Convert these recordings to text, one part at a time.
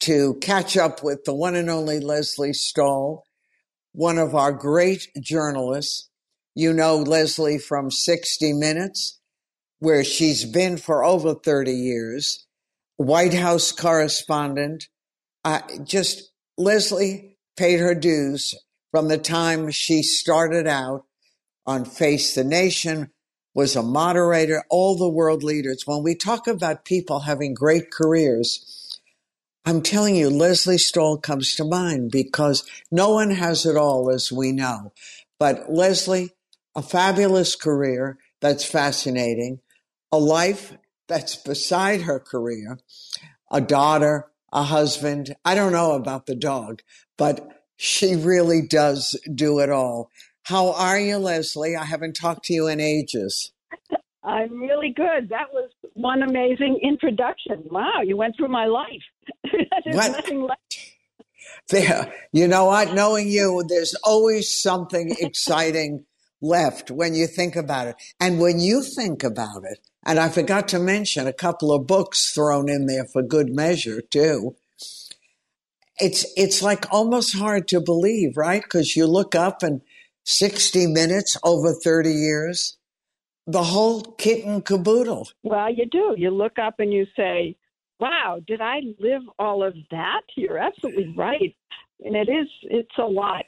to catch up with the one and only Lesley Stahl, one of our great journalists. You know Lesley from 60 Minutes, where she's been for over 30 years, White House correspondent. Just Lesley paid her dues from the time she started out on Face the Nation, was a moderator, all the world leaders. When we talk about people having great careers, I'm telling you, Lesley Stahl comes to mind because no one has it all, as we know. But Lesley, a fabulous career that's fascinating, a life that's beside her career, a daughter, a husband. I don't know about the dog, but she really does do it all. How are you, Lesley? I haven't talked to you in ages. I'm really good. That was one amazing introduction. Wow, you went through my life. There's what? nothing left. There, you know what? Knowing you, there's always something exciting left when you think about it. And when you think about it, and I forgot to mention a couple of books thrown in there for good measure too. It's it's like almost hard to believe, right? Because you look up and 60 minutes over 30 years, the whole kit and caboodle. Well, you do. You look up and you say, wow, did I live all of that? You're absolutely right. And it is, it's a lot.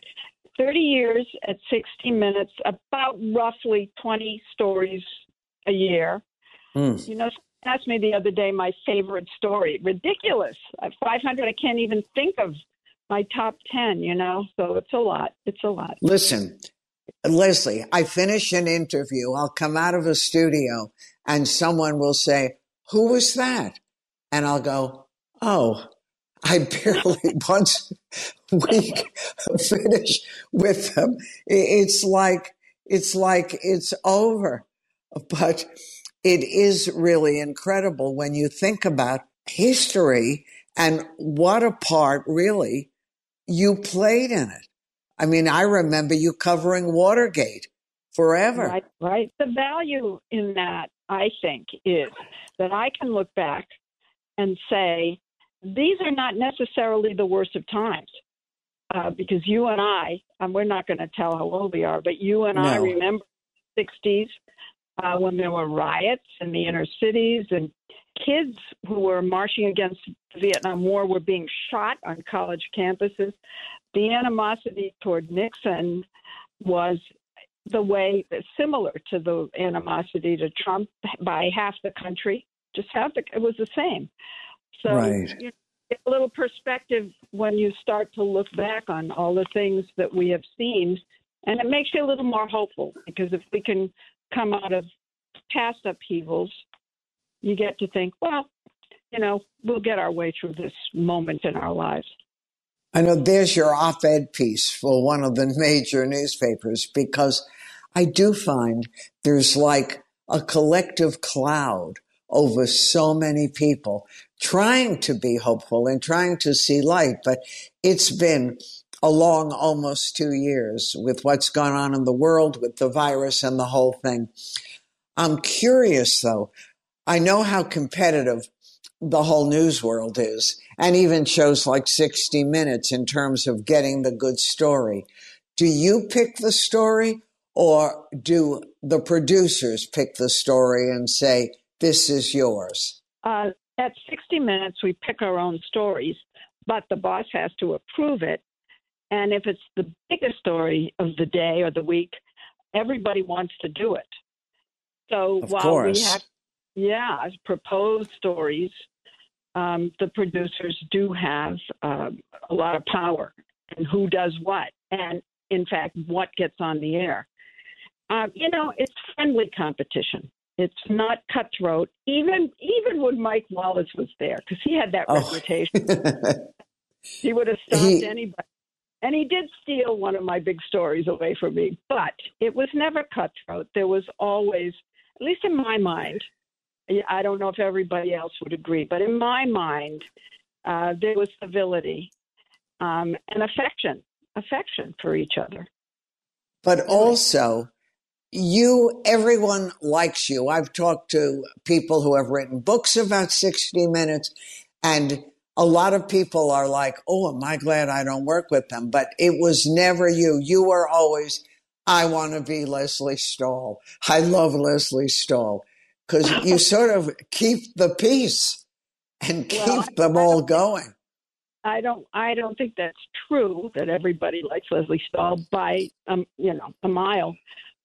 30 years at 60 minutes, about roughly 20 stories a year. Mm. You know, asked me the other day my favorite story. Ridiculous. At 500, I can't even think of my top 10, you know? So it's a lot. It's a lot. Listen, Lesley, I finish an interview. I'll come out of a studio and someone will say, Who was that? And I'll go, Oh, I barely once a week finish with them. It's like, it's like it's over. But it is really incredible when you think about history and what a part really you played in it. I mean, I remember you covering Watergate forever. Right, right. The value in that, I think, is that I can look back and say, these are not necessarily the worst of times. Uh, because you and I, and we're not going to tell how old we are, but you and no. I remember the 60s uh, when there were riots in the inner cities and kids who were marching against the Vietnam War were being shot on college campuses. The animosity toward Nixon was the way similar to the animosity to Trump by half the country. Just have the it was the same. So right. you know, a little perspective when you start to look back on all the things that we have seen, and it makes you a little more hopeful because if we can come out of past upheavals you get to think, well, you know, we'll get our way through this moment in our lives. I know there's your op ed piece for one of the major newspapers because I do find there's like a collective cloud over so many people trying to be hopeful and trying to see light. But it's been a long almost two years with what's gone on in the world with the virus and the whole thing. I'm curious though, I know how competitive the whole news world is, and even shows like 60 Minutes in terms of getting the good story. Do you pick the story, or do the producers pick the story and say, this is yours? Uh, at 60 Minutes, we pick our own stories, but the boss has to approve it. And if it's the biggest story of the day or the week, everybody wants to do it. So of while course. we have yeah, proposed stories, um, the producers do have uh, a lot of power and who does what, and in fact, what gets on the air. Uh, you know, it's friendly competition. It's not cutthroat. Even even when Mike Wallace was there, because he had that oh. reputation. He would have stopped he, anybody. And he did steal one of my big stories away from me, but it was never cutthroat. There was always, at least in my mind, I don't know if everybody else would agree, but in my mind, uh, there was civility um, and affection, affection for each other. But also, you, everyone likes you. I've talked to people who have written books about 60 Minutes, and a lot of people are like, oh, am I glad I don't work with them? But it was never you. You were always, I want to be Lesley Stahl. I love Lesley Stahl because you sort of keep the peace and keep well, them all going. I don't. I don't think that's true. That everybody likes Lesley Stahl by um, you know a mile.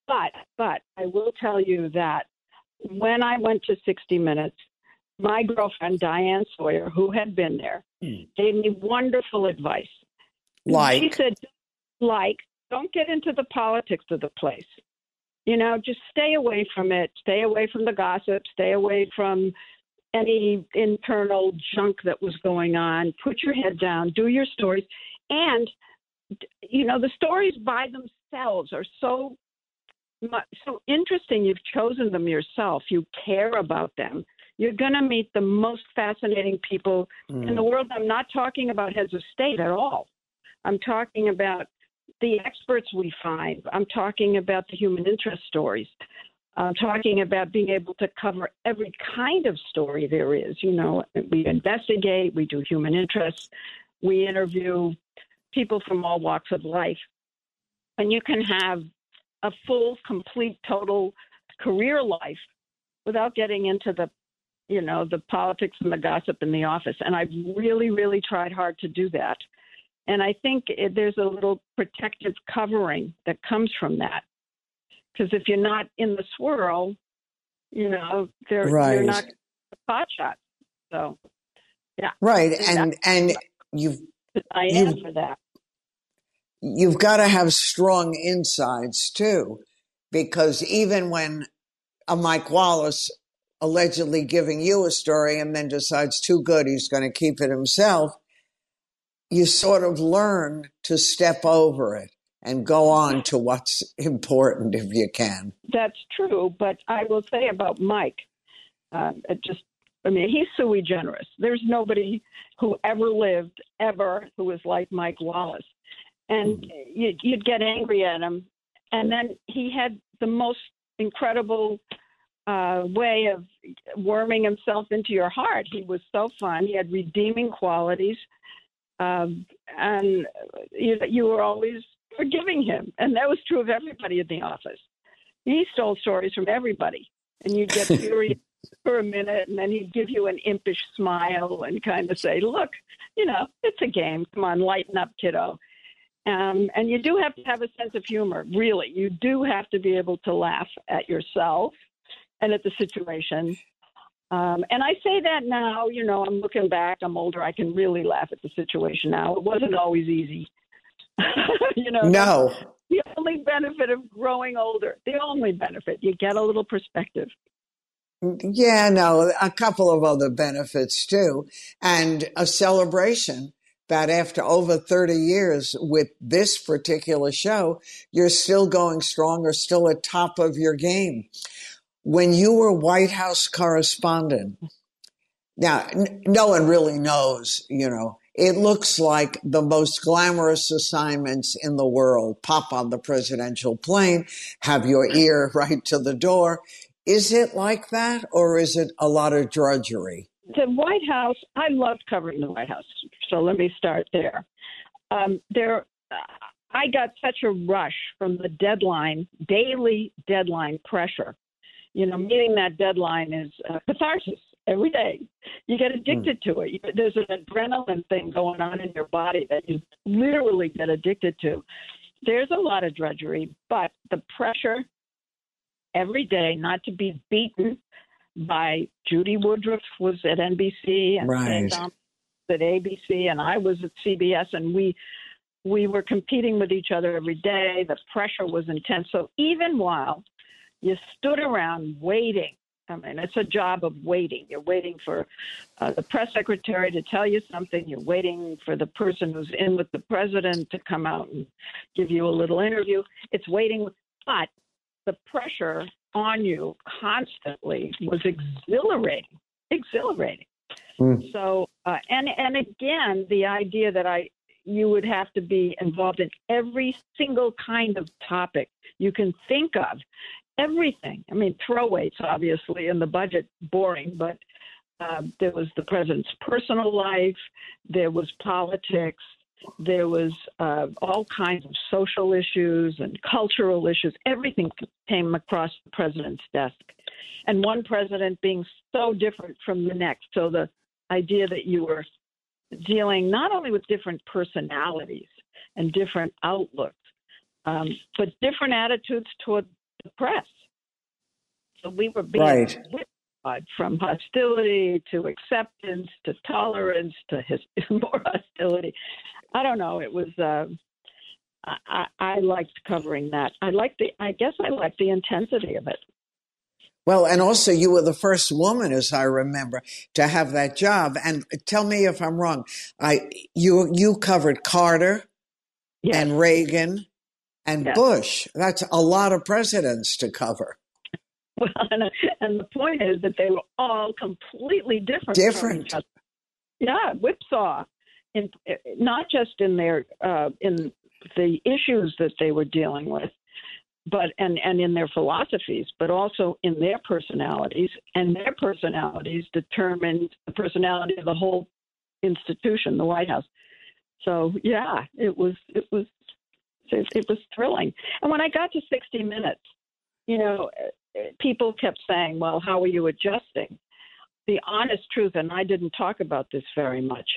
But but I will tell you that when I went to 60 Minutes, my girlfriend Diane Sawyer, who had been there, mm. gave me wonderful advice. Like she said, like don't get into the politics of the place. You know, just stay away from it. Stay away from the gossip. Stay away from any internal junk that was going on. Put your head down. Do your stories, and you know the stories by themselves are so so interesting. You've chosen them yourself. You care about them. You're going to meet the most fascinating people mm. in the world. I'm not talking about heads of state at all. I'm talking about the experts we find. I'm talking about the human interest stories. I'm talking about being able to cover every kind of story there is. You know, we investigate, we do human interest, we interview people from all walks of life. And you can have a full, complete, total career life without getting into the you know the politics and the gossip in the office. And i've really really tried hard to do that. And i think it, there's a little protective covering that comes from that. Because if you're not in the swirl you know they're right. you're not pot shot so yeah. Right. And and you've i am you've, for that you've got to have strong insides too, because even when a Mike Wallace allegedly giving you a story and then decides too good, he's going to keep it himself, you sort of learn to step over it and go on to what's important if you can. That's true, but I will say about Mike, uh, just I mean, he's sui generis. There's nobody who ever lived ever who was like Mike Wallace and mm-hmm. you'd, you'd get angry at him. And then he had the most incredible uh, way of worming himself into your heart. He was so fun. He had redeeming qualities, um, and you, you were always forgiving him. And that was true of everybody in the office. He stole stories from everybody, and you'd get furious for a minute, and then he'd give you an impish smile and kind of say, "Look, you know, it's a game. Come on, lighten up, kiddo." Um, and you do have to have a sense of humor, really. You do have to be able to laugh at yourself and at the situation. Um, and I say that now, you know, I'm looking back, I'm older, I can really laugh at the situation now. It wasn't always easy. you know, no. The only benefit of growing older, the only benefit, you get a little perspective. Yeah, no, a couple of other benefits too, and a celebration that after over 30 years with this particular show, you're still going strong or still at top of your game. When you were White House correspondent, now n- no one really knows, you know, it looks like the most glamorous assignments in the world. Pop on the presidential plane, have your ear right to the door. Is it like that or is it a lot of drudgery? The White House, I loved covering the White House. So let me start there. Um, there, I got such a rush from the deadline, daily deadline pressure. You know, meeting that deadline is uh, catharsis every day. You get addicted mm. to it. There's an adrenaline thing going on in your body that you literally get addicted to. There's a lot of drudgery, but the pressure every day not to be beaten by Judy Woodruff was at NBC and, right. and um, at ABC, and I was at CBS, and we we were competing with each other every day. The pressure was intense. So even while you stood around waiting I mean, it's a job of waiting. You're waiting for uh, the press secretary to tell you something. You're waiting for the person who's in with the president to come out and give you a little interview. It's waiting, but the pressure on you constantly was exhilarating, exhilarating. Mm. So, uh, and and again, the idea that I you would have to be involved in every single kind of topic you can think of everything. I mean, throwaways, obviously, in the budget, boring, but uh, there was the president's personal life, there was politics, there was uh, all kinds of social issues and cultural issues. Everything came across the president's desk. And one president being so different from the next. So the idea that you were dealing not only with different personalities and different outlooks, um, but different attitudes toward the press. So we were being right. From hostility to acceptance to tolerance to his, more hostility. I don't know. It was. Uh, I, I liked covering that. I like the. I guess I liked the intensity of it. Well, and also you were the first woman, as I remember, to have that job. And tell me if I'm wrong. I you you covered Carter yes. and Reagan and yes. Bush. That's a lot of presidents to cover. Well, and, and the point is that they were all completely different. Different. Yeah, whipsaw. In, not just in their uh, in the issues that they were dealing with, but and and in their philosophies, but also in their personalities, and their personalities determined the personality of the whole institution, the White House. So yeah, it was it was it, it was thrilling. And when I got to 60 Minutes, you know, people kept saying, "Well, how are you adjusting?" The honest truth, and I didn't talk about this very much,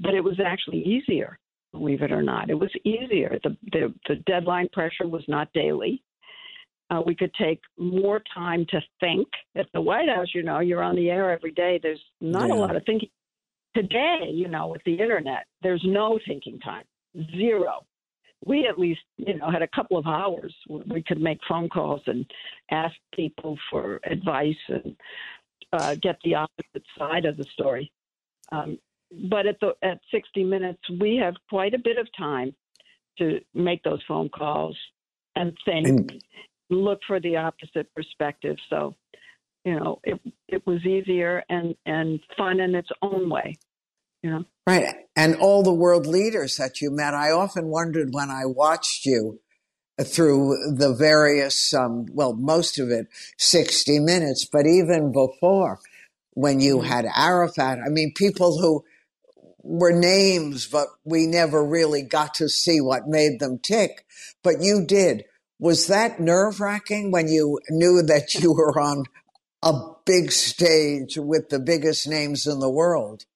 but it was actually easier. Believe it or not, it was easier. The the, the deadline pressure was not daily. Uh, we could take more time to think. At the White House, you know, you're on the air every day. There's not yeah. a lot of thinking. Today, you know, with the internet, there's no thinking time. Zero we at least, you know, had a couple of hours where we could make phone calls and ask people for advice and uh, get the opposite side of the story. Um, but at the at 60 minutes, we have quite a bit of time to make those phone calls and think, and, look for the opposite perspective. So, you know, it it was easier and and fun in its own way. You know? Right. And all the world leaders that you met. I often wondered when I watched you through the various, um, well, most of it, 60 minutes, but even before when you mm-hmm. had Arafat, I mean, people who were names, but we never really got to see what made them tick. But you did. Was that nerve wracking when you knew that you were on a big stage with the biggest names in the world?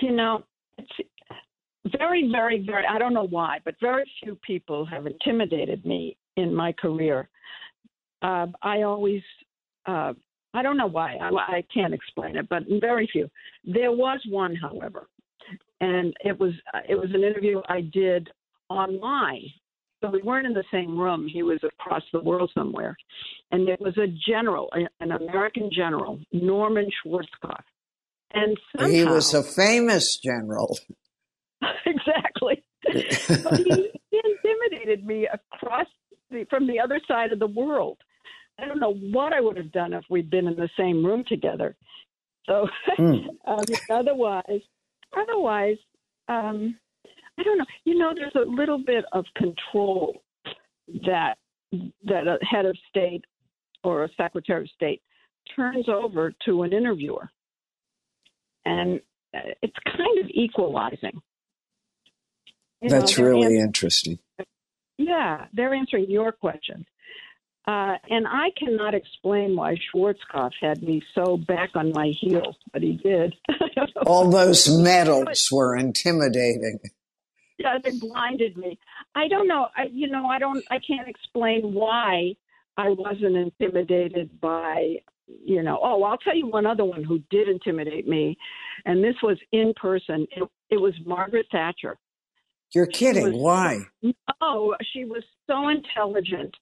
You know, it's very, very, very, I don't know why, but very few people have intimidated me in my career. Uh, I always, uh, I don't know why, I, I can't explain it, but very few. There was one, however, and it was it was an interview I did online. So we weren't in the same room. He was across the world somewhere, and it was a general, an American general, Norman Schwarzkopf, and somehow, he was a famous general. exactly. he, he, intimidated me across the, from the other side of the world. I don't know what I would have done if we'd been in the same room together. So, mm. um, otherwise, otherwise, um, I don't know. You know, there's a little bit of control that that a head of state or a secretary of state turns over to an interviewer and it's kind of equalizing. You That's know, really interesting. Yeah, they're answering your question. Uh, and I cannot explain why Schwarzkopf had me so back on my heels, but he did. All those medals were intimidating. Yeah, they blinded me. I don't know. I, you know, I don't. I can't explain why I wasn't intimidated by you know, oh, I'll tell you one other one who did intimidate me, and this was in person. It, it was Margaret Thatcher. You're kidding. Was, Why? No, she was so intelligent.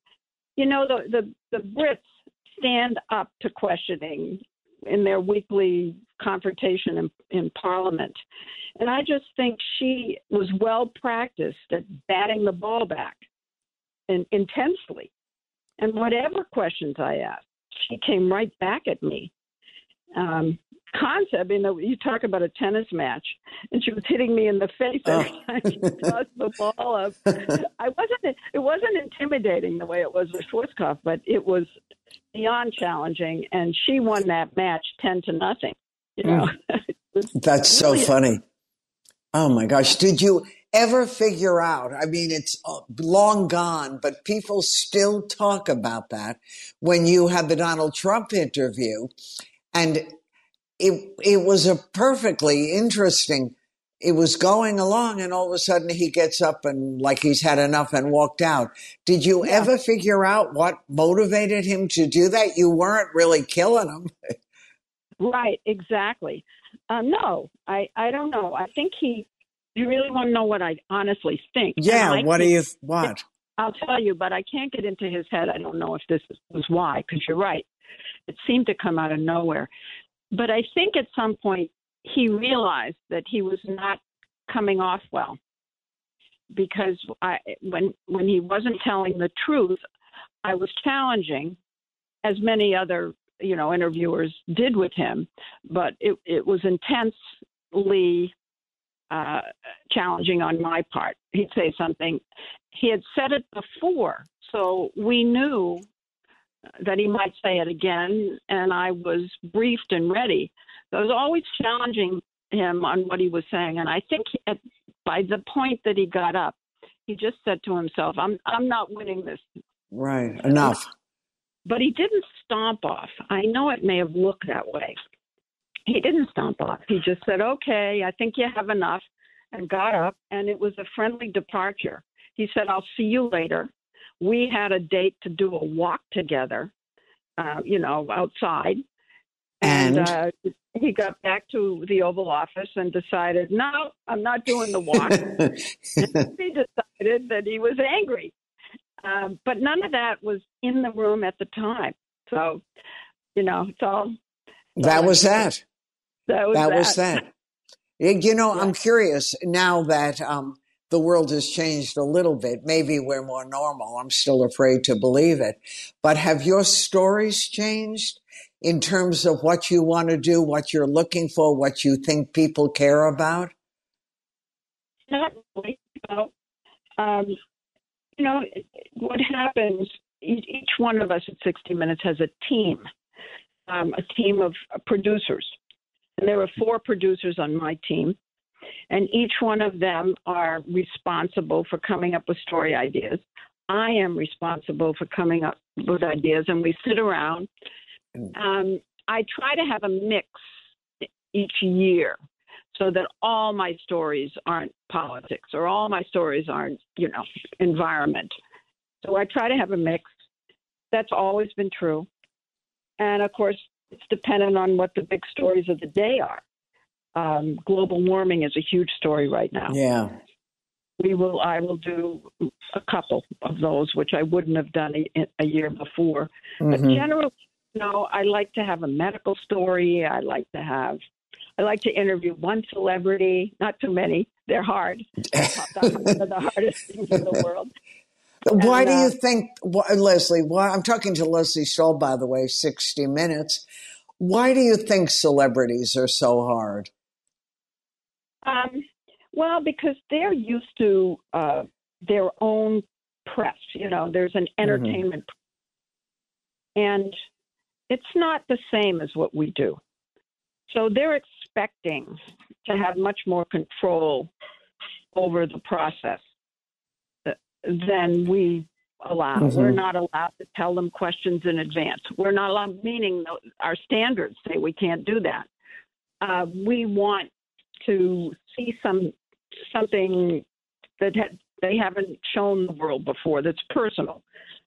You know, the, the, the Brits stand up to questioning in their weekly confrontation in, in Parliament. And I just think she was well practiced at batting the ball back and intensely. And whatever questions I asked, she came right back at me. Um, concept, you know, you talk about a tennis match, and she was hitting me in the face every oh. time she tossed the ball up. I wasn't. It wasn't intimidating the way it was with Schwarzkopf, but it was beyond challenging, and she won that match ten to nothing. You know, mm. that's so funny. Oh my gosh! Did you ever figure out? I mean, it's uh, long gone, but people still talk about that when you had the Donald Trump interview, and it it was a perfectly interesting. It was going along, and all of a sudden he gets up and like he's had enough and walked out. Did you yeah. ever figure out what motivated him to do that? You weren't really killing him. right, exactly. Uh, no, I I don't know. I think he. You really want to know what I honestly think? Yeah. What do you what? I'll tell you, but I can't get into his head. I don't know if this was why, because you're right. It seemed to come out of nowhere. But I think at some point he realized that he was not coming off well because I, when when he wasn't telling the truth, I was challenging, as many other you know interviewers did with him, but it it was intensely uh, challenging on my part. He'd say something, he had said it before, so we knew that he might say it again, and I was briefed and ready. So I was always challenging him on what he was saying, and I think at, by the point that he got up, he just said to himself, "I'm I'm not winning this." Right. Enough. But he didn't stomp off. I know it may have looked that way. He didn't stomp off. He just said, "Okay, I think you have enough," and got up, and it was a friendly departure. He said, "I'll see you later." we had a date to do a walk together, uh, you know, outside. And, and uh, he got back to the Oval Office and decided, no, I'm not doing the walk. he decided that he was angry. Um, but none of that was in the room at the time. So, you know, it's all. That was that. That was that. that. Was that. You know, yeah. I'm curious now that um, the world has changed a little bit. Maybe we're more normal. I'm still afraid to believe it. But have your stories changed in terms of what you want to do, what you're looking for, what you think people care about? Not really. Um, you know, what happens, each one of us at 60 Minutes has a team, um, a team of producers. And there are four producers on my team and each one of them are responsible for coming up with story ideas. I am responsible for coming up with ideas, and we sit around. Mm. Um, I try to have a mix each year so that all my stories aren't politics or all my stories aren't, you know, environment. So I try to have a mix. That's always been true. And of course, it's dependent on what the big stories of the day are um, global warming is a huge story right now. Yeah. We will. I will do a couple of those, which I wouldn't have done a, a year before. Mm-hmm. But generally, you know, I like to have a medical story. I like to have. I like to interview one celebrity, not too many. They're hard. They're the hardest things in the world. Why and, do you uh, think, Lesley? Why, I'm talking to Lesley Stahl, by the way, 60 Minutes. Why do you think celebrities are so hard? Um, well, because they're used to uh, their own press. You know, there's an mm-hmm. entertainment, mm-hmm. and it's not the same as what we do. So they're expecting to have much more control over the process than we allow. Mm-hmm. We're not allowed to tell them questions in advance. We're not allowed, meaning our standards say we can't do that. Uh, we want to see some something that ha- they haven't shown the world before that's personal.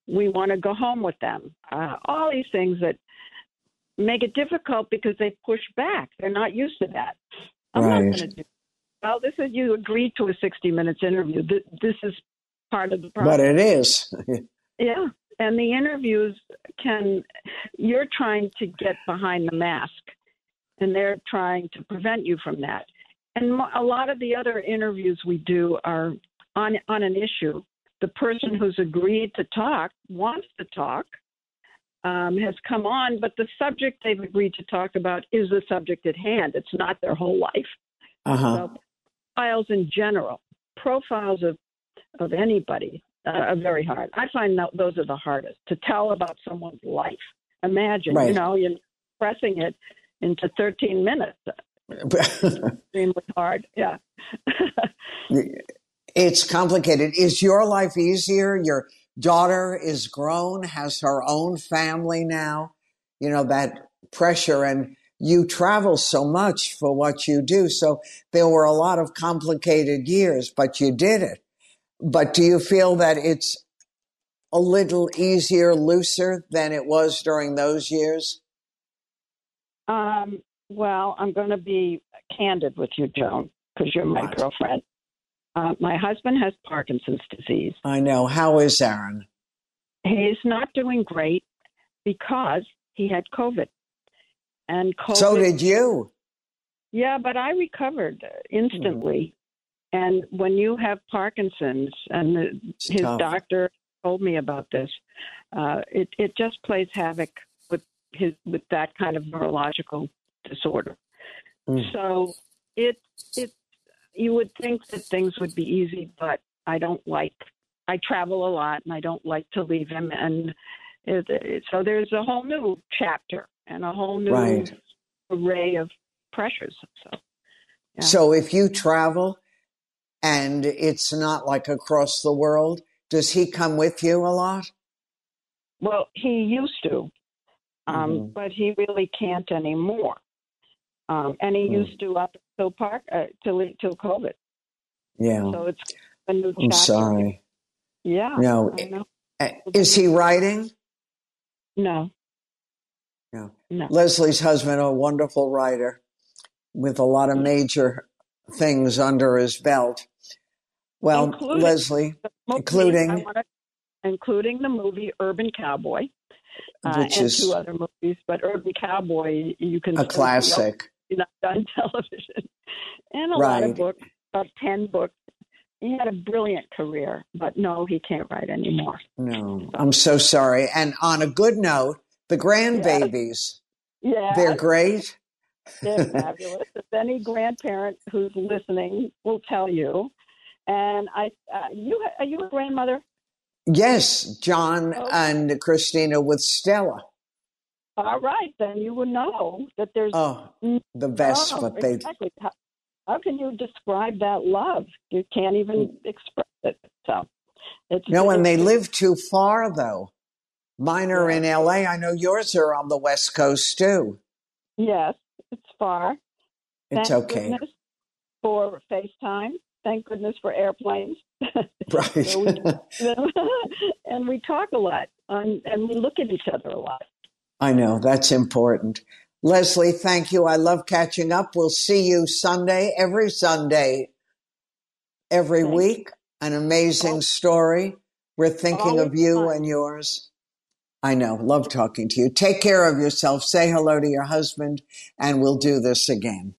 We want to go home with them. Uh, all these things that make it difficult because they push back. They're not used to that. I'm right. not going to do. Well, this is you agreed to a 60 minutes interview. This is part of the process. But it is. yeah, and the interviews can you're trying to get behind the mask and they're trying to prevent you from that and a lot of the other interviews we do are on on an issue the person who's agreed to talk wants to talk um, has come on but the subject they've agreed to talk about is the subject at hand it's not their whole life Uh-huh. so profiles in general profiles of of anybody uh, very hard. I find that those are the hardest to tell about someone's life. Imagine, you know, you're pressing it into 13 minutes. Extremely hard. Yeah. it's complicated. Is your life easier? Your daughter is grown, has her own family now. You know, that pressure and you travel so much for what you do. So there were a lot of complicated years, but you did it. But do you feel that it's a little easier, looser than it was during those years? um, well, I'm going to be candid with you, Joan, because you're my girlfriend. Uh, my husband has Parkinson's disease. I know. How is Aaron? He's not doing great because he had COVID. And COVID So did you. Yeah, but I recovered uh, instantly. And when you have Parkinson's, and the, his tough. doctor told me about this, uh, it it just plays havoc with his with that kind of neurological disorder. Mm. So it it you would think that things would be easy, but I don't like. I travel a lot, and I don't like to leave him. And it, it, so there's a whole new chapter and a whole new Right. array of pressures. So Yeah. So if you travel and it's not like across the world, does he come with you a lot? Well, he used to, um, Mhm. but he really can't anymore. Um, and he Hmm. used to up till park uh, till till COVID. Yeah. So it's a new chapter. I'm sorry. Yeah. No. Know. Uh, Is he writing? No. No. No. Lesley's husband, a wonderful writer with a lot of major things under his belt. Well, Including- Lesley, movie, Including- including the movie Urban Cowboy, uh, which and is two other movies. But Urban Cowboy, you can a classic. on television, and a lot of books, about ten books. He had a brilliant career, but no, he can't write anymore. No, I'm so sorry. And on a good note, the grandbabies, Yeah, they're great. They're fabulous. If any grandparent who's listening will tell you, and I, uh, you, are you a grandmother? Yes, John Oh. and Christina with Stella. All right, then you would know that there's Oh, the best, Oh, but they exactly. How, how can you describe that love? You can't even express it. So it's no, and they live too far though. Mine are Yeah. in LA. I know yours are on the West Coast too. Yes, it's far. It's Thank okay. goodness for FaceTime. Thank goodness for airplanes. Right. We- and we talk a lot, um, and we look at each other a lot. I know that's important. Lesley, thank you. I love catching up. We'll see you Sunday, every Sunday, every Thank you. week. An amazing Oh. story. We're thinking of you fun. and yours. I know. Love talking to you. Take care of yourself. Say hello to your husband, and we'll do this again.